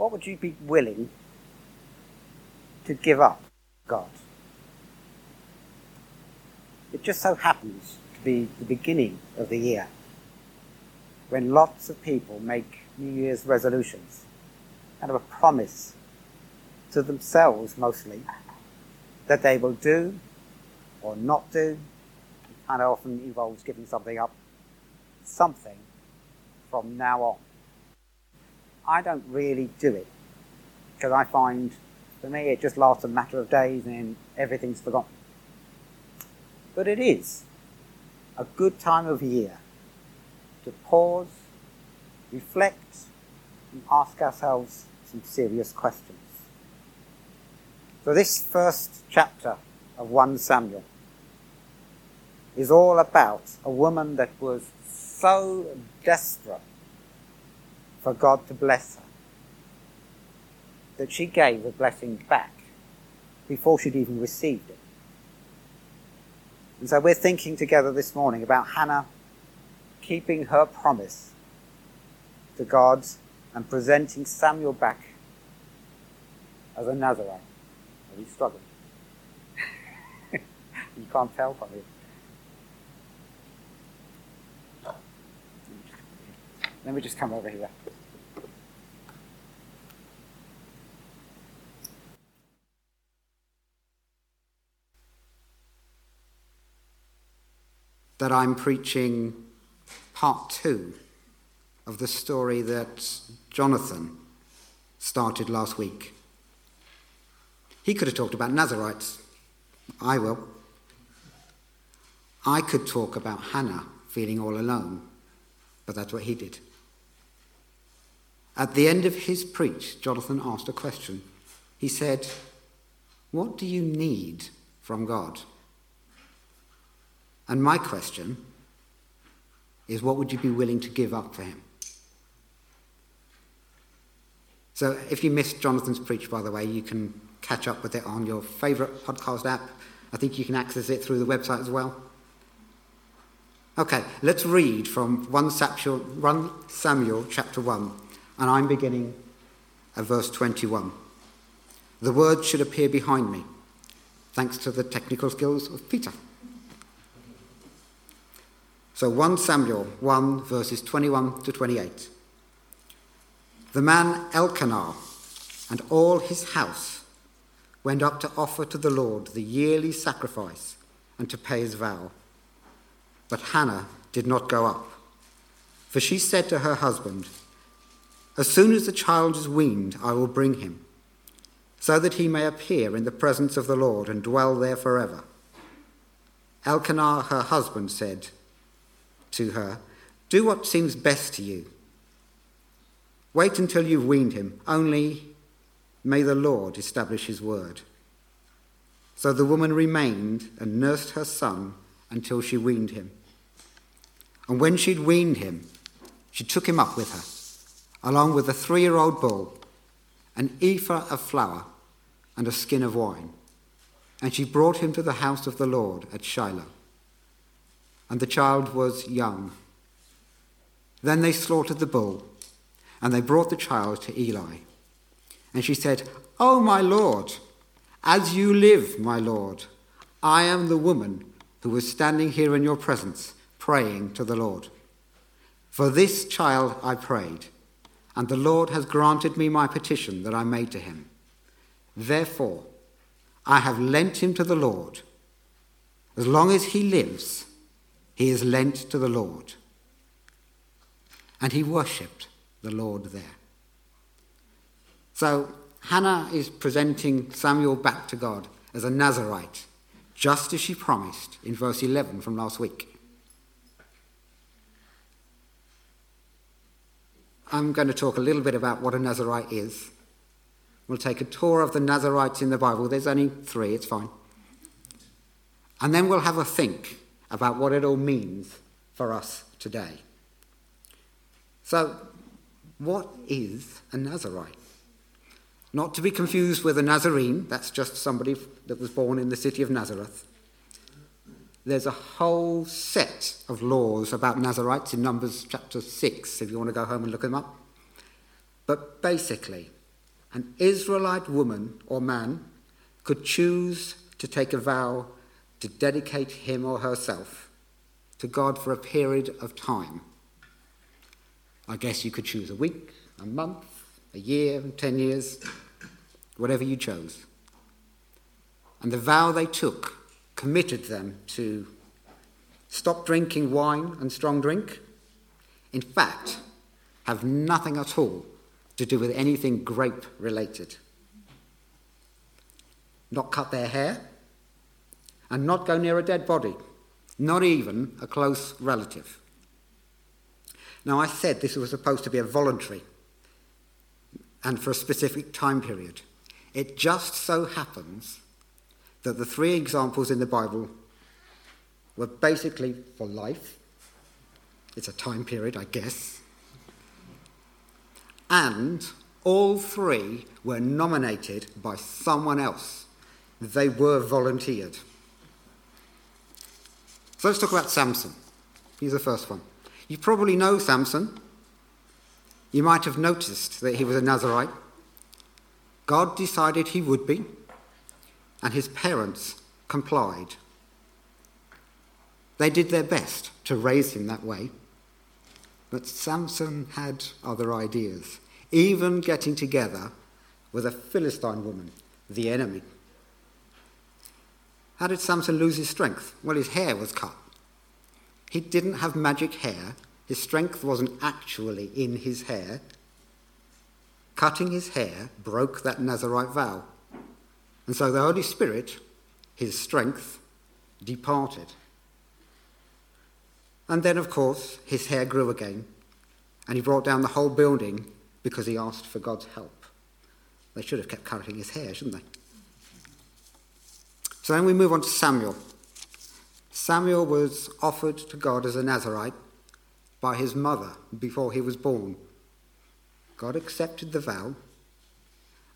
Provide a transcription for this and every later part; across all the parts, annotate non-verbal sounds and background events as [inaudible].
what would you be willing to give up, God? It just so happens to be the beginning of the year when lots of people make New Year's resolutions, kind of a promise to themselves mostly that they will do or not do. It kind of often involves giving something up, something from now on. I don't really do it because I find for me it just lasts a matter of days and everything's forgotten. But it is a good time of year to pause, reflect, and ask ourselves some serious questions. So, this first chapter of 1 Samuel is all about a woman that was so desperate for God to bless her that she gave the blessing back before she'd even received it. And so we're thinking together this morning about Hannah keeping her promise to God and presenting Samuel back as a Nazarite. Are you struggling? [laughs] you can't tell from it. Let me just come over here. That I'm preaching part two of the story that Jonathan started last week. He could have talked about Nazarites. I will. I could talk about Hannah feeling all alone, but that's what he did. At the end of his preach, Jonathan asked a question. He said, What do you need from God? And my question is, What would you be willing to give up for him? So if you missed Jonathan's preach, by the way, you can catch up with it on your favourite podcast app. I think you can access it through the website as well. Okay, let's read from 1 Samuel, 1 Samuel chapter 1 and I'm beginning at verse 21. The words should appear behind me, thanks to the technical skills of Peter. So 1 Samuel 1, verses 21 to 28. The man Elkanah and all his house went up to offer to the Lord the yearly sacrifice and to pay his vow. But Hannah did not go up, for she said to her husband, as soon as the child is weaned, I will bring him, so that he may appear in the presence of the Lord and dwell there forever. Elkanah, her husband, said to her, Do what seems best to you. Wait until you've weaned him, only may the Lord establish his word. So the woman remained and nursed her son until she weaned him. And when she'd weaned him, she took him up with her along with a three year old bull, an ephah of flour, and a skin of wine. And she brought him to the house of the Lord at Shiloh. And the child was young. Then they slaughtered the bull, and they brought the child to Eli. And she said, Oh, my Lord, as you live, my Lord, I am the woman who was standing here in your presence, praying to the Lord. For this child I prayed and the Lord has granted me my petition that I made to him. Therefore, I have lent him to the Lord. As long as he lives, he is lent to the Lord. And he worshipped the Lord there. So, Hannah is presenting Samuel back to God as a Nazarite, just as she promised in verse 11 from last week. I'm going to talk a little bit about what a Nazarite is. We'll take a tour of the Nazarites in the Bible. There's only three, it's fine. And then we'll have a think about what it all means for us today. So, what is a Nazarite? Not to be confused with a Nazarene, that's just somebody that was born in the city of Nazareth. There's a whole set of laws about Nazarites in Numbers chapter 6, if you want to go home and look them up. But basically, an Israelite woman or man could choose to take a vow to dedicate him or herself to God for a period of time. I guess you could choose a week, a month, a year, 10 years, whatever you chose. And the vow they took committed them to stop drinking wine and strong drink. In fact, have nothing at all to do with anything grape related. Not cut their hair, and not go near a dead body, not even a close relative. Now, I said this was supposed to be a voluntary and for a specific time period. It just so happens that the three examples in the Bible were basically for life. It's a time period, I guess. And all three were nominated by someone else. They were volunteered. So let's talk about Samson. He's the first one. You probably know Samson. You might have noticed that he was a Nazarite. God decided he would be, and his parents complied. They did their best to raise him that way. But Samson had other ideas, even getting together with a Philistine woman, the enemy. How did Samson lose his strength? Well, his hair was cut. He didn't have magic hair. His strength wasn't actually in his hair. Cutting his hair broke that Nazarite vow. And so the Holy Spirit, his strength, departed. And then, of course, his hair grew again, and he brought down the whole building because he asked for God's help. They should have kept cutting his hair, shouldn't they? So then we move on to Samuel. Samuel was offered to God as a Nazarite by his mother before he was born. God accepted the vow,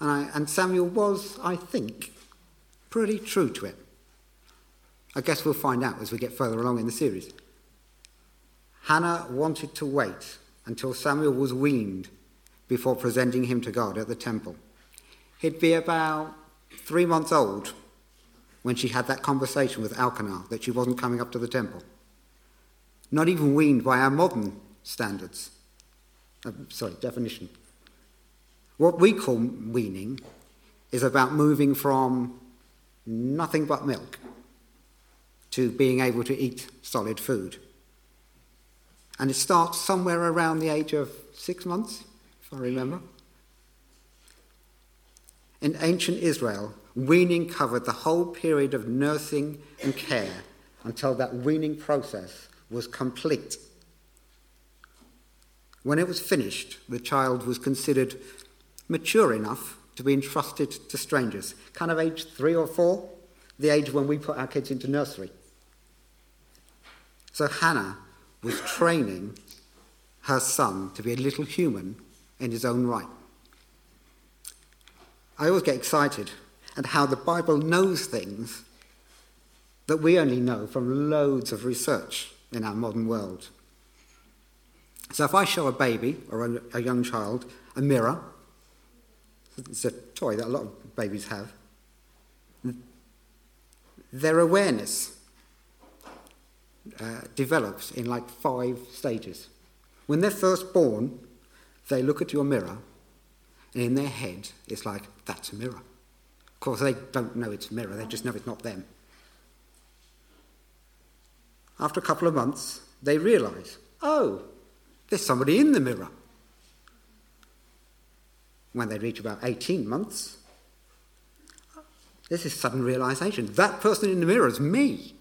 and, I, and Samuel was, I think, pretty true to it. I guess we'll find out as we get further along in the series. Hannah wanted to wait until Samuel was weaned before presenting him to God at the temple. He'd be about three months old when she had that conversation with Elkanah that she wasn't coming up to the temple. Not even weaned by our modern standards. Uh, sorry, definition. What we call weaning is about moving from nothing but milk to being able to eat solid food. And it starts somewhere around the age of six months, if I remember. In ancient Israel, weaning covered the whole period of nursing and care until that weaning process was complete. When it was finished, the child was considered mature enough to be entrusted to strangers, kind of age three or four, the age when we put our kids into nursery. So Hannah was training her son to be a little human in his own right. I always get excited and how the Bible knows things that we only know from loads of research in our modern world. So if I show a baby or a, a young child a mirror, it's a toy that a lot of babies have, their awareness uh, develops in like five stages. When they're first born, they look at your mirror, and in their head, it's like, that's a mirror Of course, they don't know it's a mirror, they just know it's not them. After a couple of months, they realise, oh, there's somebody in the mirror. When they reach about 18 months, this sudden realization that person in the mirror is me.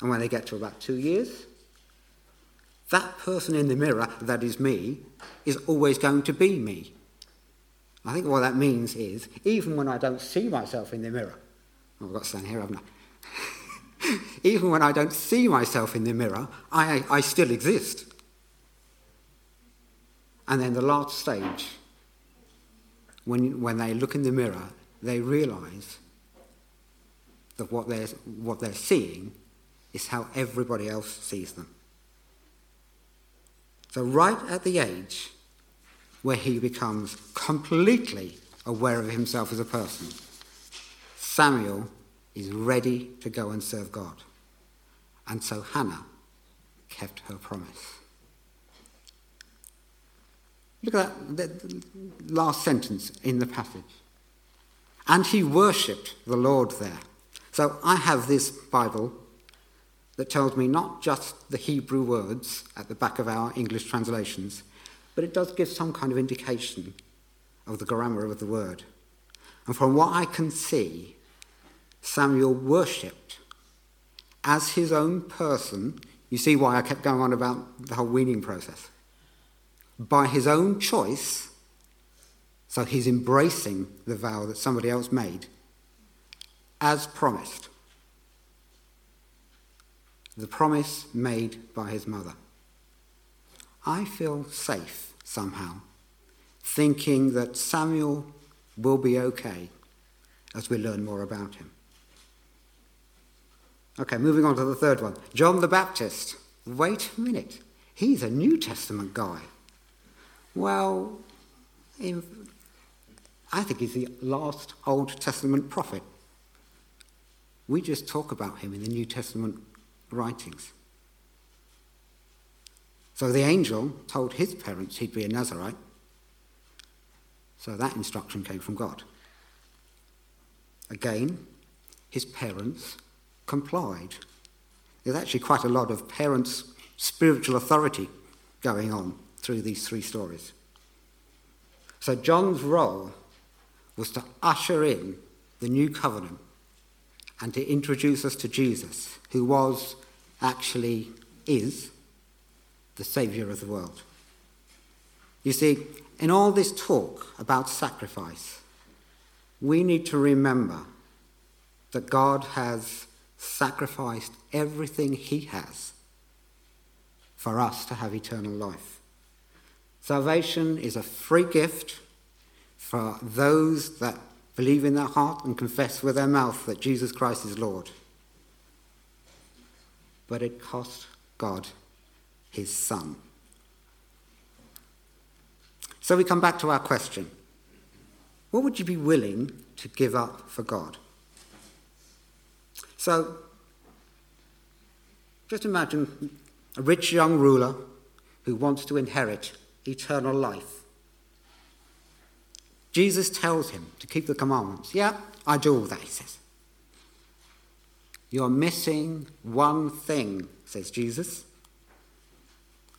And when they get to about two years, that person in the mirror, that is me, is always going to be me. I think what that means is, even when I don't see myself in the mirror, oh, I've got here, haven't I? [laughs] even when I don't see myself in the mirror, I, I still exist. And then the last stage, when, when they look in the mirror, they realize that what they're, what they're seeing is how everybody else sees them. So, right at the age where he becomes completely aware of himself as a person, Samuel is ready to go and serve God. And so Hannah kept her promise. Look at that last sentence in the passage. And he worshipped the Lord there. So I have this Bible that tells me not just the Hebrew words at the back of our English translations, but it does give some kind of indication of the grammar of the word. And from what I can see, Samuel worshipped as his own person. You see why I kept going on about the whole weaning process. By his own choice, so he's embracing the vow that somebody else made, as promised the promise made by his mother. I feel safe somehow, thinking that Samuel will be okay as we learn more about him. Okay, moving on to the third one John the Baptist. Wait a minute, he's a New Testament guy. Well, I think he's the last Old Testament prophet. We just talk about him in the New Testament writings. So the angel told his parents he'd be a Nazarite. So that instruction came from God. Again, his parents complied. There's actually quite a lot of parents' spiritual authority going on through these three stories. So John's role was to usher in the new covenant and to introduce us to Jesus, who was, actually is, the Saviour of the world. You see, in all this talk about sacrifice, we need to remember that God has sacrificed everything He has for us to have eternal life. Salvation is a free gift for those that believe in their heart and confess with their mouth that Jesus Christ is Lord. But it cost God his Son. So we come back to our question What would you be willing to give up for God? So, just imagine a rich young ruler who wants to inherit eternal life. Jesus tells him to keep the commandments. Yeah, I do all that, he says. You're missing one thing, says Jesus.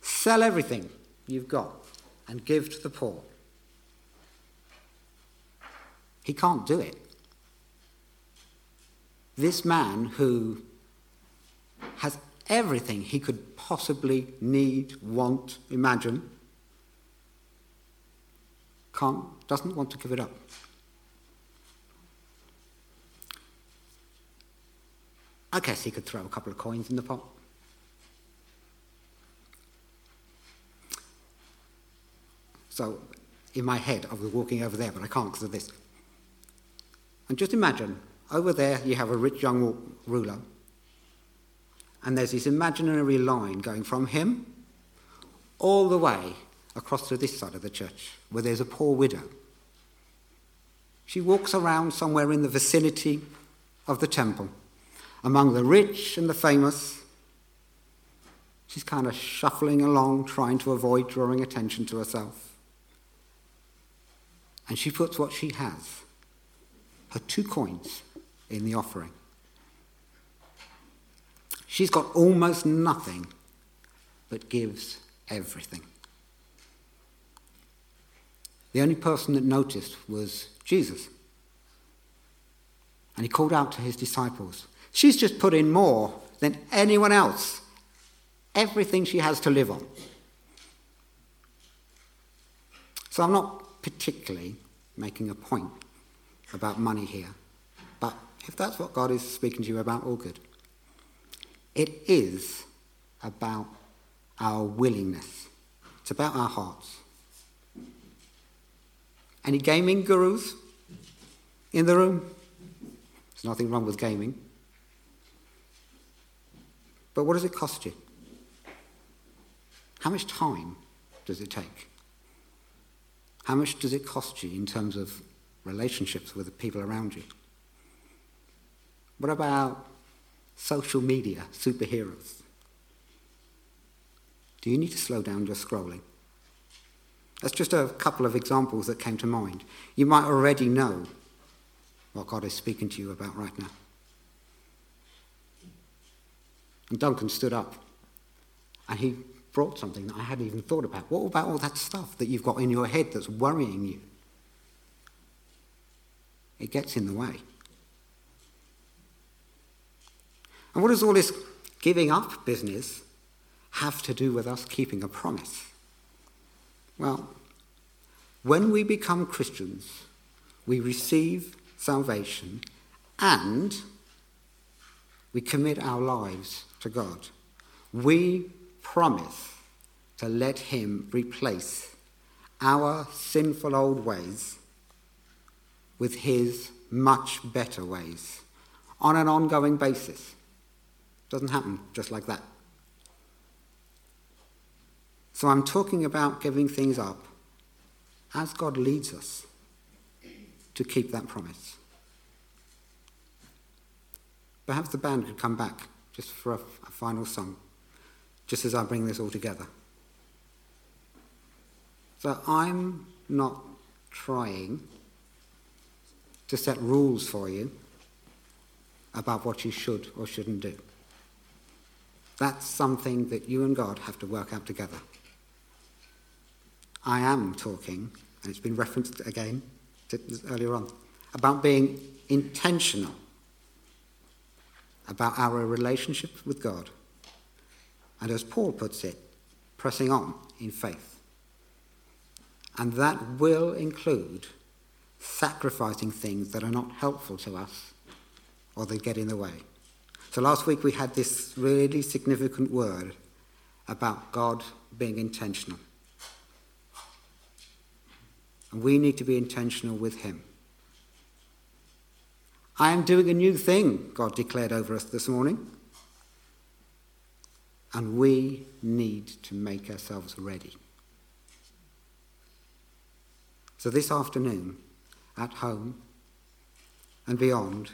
Sell everything you've got and give to the poor. He can't do it. This man who has everything he could possibly need, want, imagine, can't, doesn't want to give it up. I guess he could throw a couple of coins in the pot. So, in my head, I was walking over there, but I can't because of this. And just imagine, over there you have a rich young ruler, and there's this imaginary line going from him all the way across to this side of the church, where there's a poor widow. She walks around somewhere in the vicinity of the temple, among the rich and the famous. She's kind of shuffling along, trying to avoid drawing attention to herself. And she puts what she has, her two coins, in the offering. She's got almost nothing, but gives everything. The only person that noticed was Jesus. And he called out to his disciples She's just put in more than anyone else, everything she has to live on. So I'm not particularly making a point about money here, but if that's what God is speaking to you about, all good. It is about our willingness, it's about our hearts. Any gaming gurus in the room? There's nothing wrong with gaming. But what does it cost you? How much time does it take? How much does it cost you in terms of relationships with the people around you? What about social media superheroes? Do you need to slow down your scrolling? That's just a couple of examples that came to mind. You might already know what God is speaking to you about right now. And Duncan stood up and he brought something that I hadn't even thought about. What about all that stuff that you've got in your head that's worrying you? It gets in the way. And what does all this giving up business have to do with us keeping a promise? Well, when we become Christians, we receive salvation and we commit our lives to God. We promise to let Him replace our sinful old ways with His much better ways on an ongoing basis. Doesn't happen just like that. So I'm talking about giving things up as God leads us to keep that promise. Perhaps the band could come back just for a, a final song, just as I bring this all together. So I'm not trying to set rules for you about what you should or shouldn't do. That's something that you and God have to work out together. I am talking, and it's been referenced again earlier on, about being intentional about our relationship with God. And as Paul puts it, pressing on in faith. And that will include sacrificing things that are not helpful to us or that get in the way. So last week we had this really significant word about God being intentional. And we need to be intentional with Him. I am doing a new thing, God declared over us this morning. And we need to make ourselves ready. So this afternoon, at home and beyond,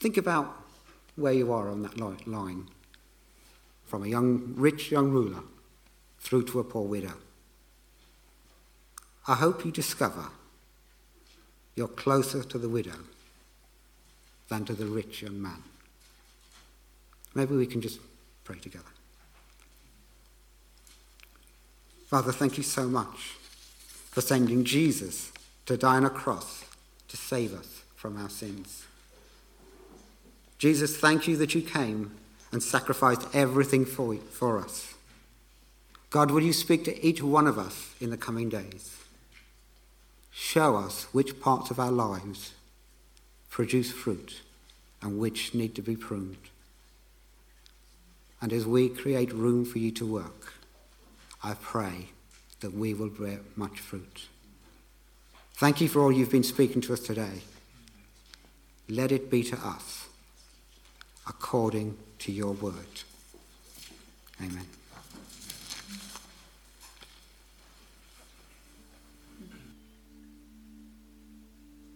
think about where you are on that line from a young, rich young ruler through to a poor widow. I hope you discover you're closer to the widow than to the rich young man. Maybe we can just pray together. Father, thank you so much for sending Jesus to die on a cross to save us from our sins. Jesus, thank you that you came and sacrificed everything for, for us. God, will you speak to each one of us in the coming days? Show us which parts of our lives produce fruit and which need to be pruned. And as we create room for you to work, I pray that we will bear much fruit. Thank you for all you've been speaking to us today. Let it be to us according to your word. Amen.